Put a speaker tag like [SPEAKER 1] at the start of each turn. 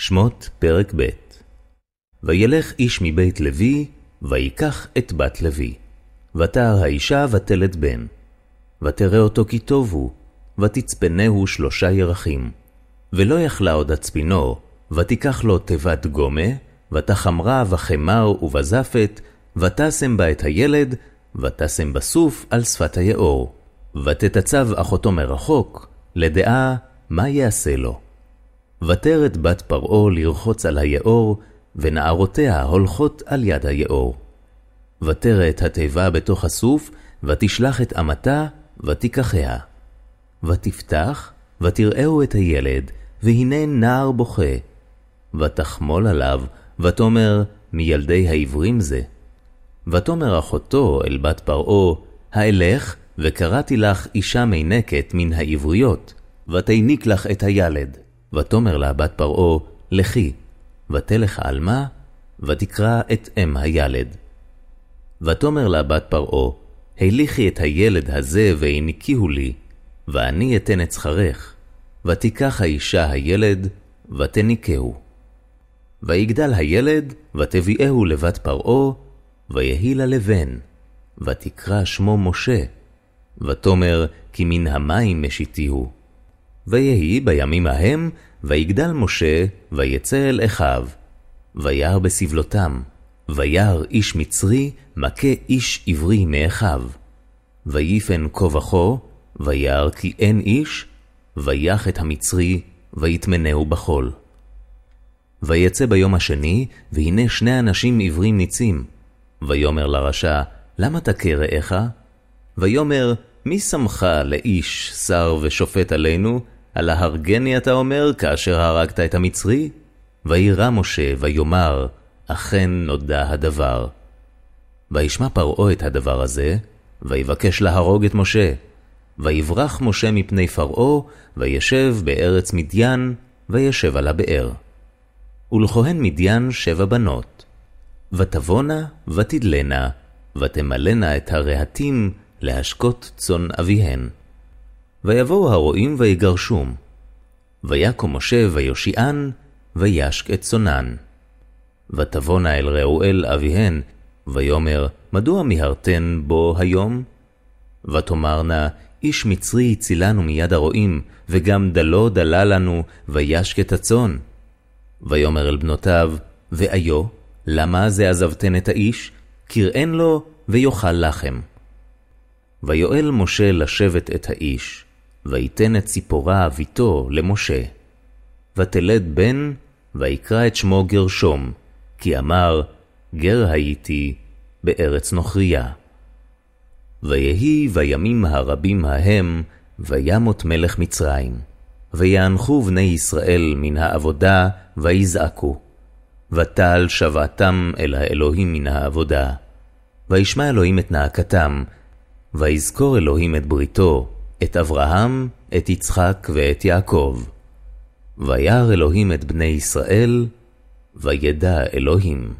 [SPEAKER 1] שמות פרק ב' וילך איש מבית לוי, ויקח את בת לוי. ותער האישה ותלת בן. ותראה אותו כי טוב הוא, ותצפנהו שלושה ירחים. ולא יכלה עוד הצפינו, ותיקח לו תיבת גומה, ותחמרה וחמר ובזפת, ותשם בה את הילד, ותשם בסוף על שפת היאור. ותתצב אחותו מרחוק, לדעה מה יעשה לו. ותרת בת פרעה לרחוץ על היאור, ונערותיה הולכות על יד היאור. ותרא את התיבה בתוך הסוף, ותשלח את אמתה, ותיקחיה. ותפתח, ותראהו את הילד, והנה נער בוכה. ותחמול עליו, ותאמר, מילדי העברים זה. ותאמר אחותו אל בת פרעה, האלך, וקראתי לך אישה מינקת מן העבריות, ותיניק לך את הילד. ותאמר לה בת פרעה, לכי, ותלך עלמה, ותקרא את אם הילד. ותאמר לה בת פרעה, הליכי את הילד הזה והניקיהו לי, ואני אתן את שכרך, ותיקח האישה הילד, ותניקהו. ויגדל הילד, ותביאהו לבת פרעה, ויהי לה לבן, ותקרא שמו משה, ותאמר כי מן המים משיתיהו. ויהי בימים ההם, ויגדל משה, ויצא אל אחיו. וירא בסבלותם, וירא איש מצרי, מכה איש עברי מאחיו. ויפן כה וכה, וירא כי אין איש, ויח את המצרי, ויטמנהו בחול. ויצא ביום השני, והנה שני אנשים עברים ניצים. ויאמר לרשע, למה תכה רעך? ויאמר, מי שמך לאיש, שר ושופט עלינו, על ההרגני אתה אומר, כאשר הרגת את המצרי? וירא משה, ויאמר, אכן נודע הדבר. וישמע פרעה את הדבר הזה, ויבקש להרוג את משה. ויברח משה מפני פרעה, וישב בארץ מדיין, וישב על הבאר. ולכהן מדיין שבע בנות. ותבואנה, ותדלנה, ותמלאנה את הרהטים, להשקות צאן אביהן. ויבואו הרועים ויגרשום. ויקום משה ויושיען, וישק את צונן. ותבואנה אל רעואל אביהן, ויאמר, מדוע מיהרתן בו היום? ותאמרנה, איש מצרי הצילנו מיד הרועים, וגם דלו דלה לנו, וישק את הצאן. ויאמר אל בנותיו, ואיו, למה זה עזבתן את האיש? קראן לו, ויאכל לחם. ויואל משה לשבת את האיש, ויתן את ציפורה אביתו למשה. ותלד בן, ויקרא את שמו גרשום, כי אמר, גר הייתי בארץ נוכריה. ויהי בימים הרבים ההם, וימות מלך מצרים. ויאנחו בני ישראל מן העבודה, ויזעקו. ותעל שוועתם אל האלוהים מן העבודה. וישמע אלוהים את נאקתם, ויזכור אלוהים את בריתו, את אברהם, את יצחק ואת יעקב. וירא אלוהים את בני ישראל, וידע אלוהים.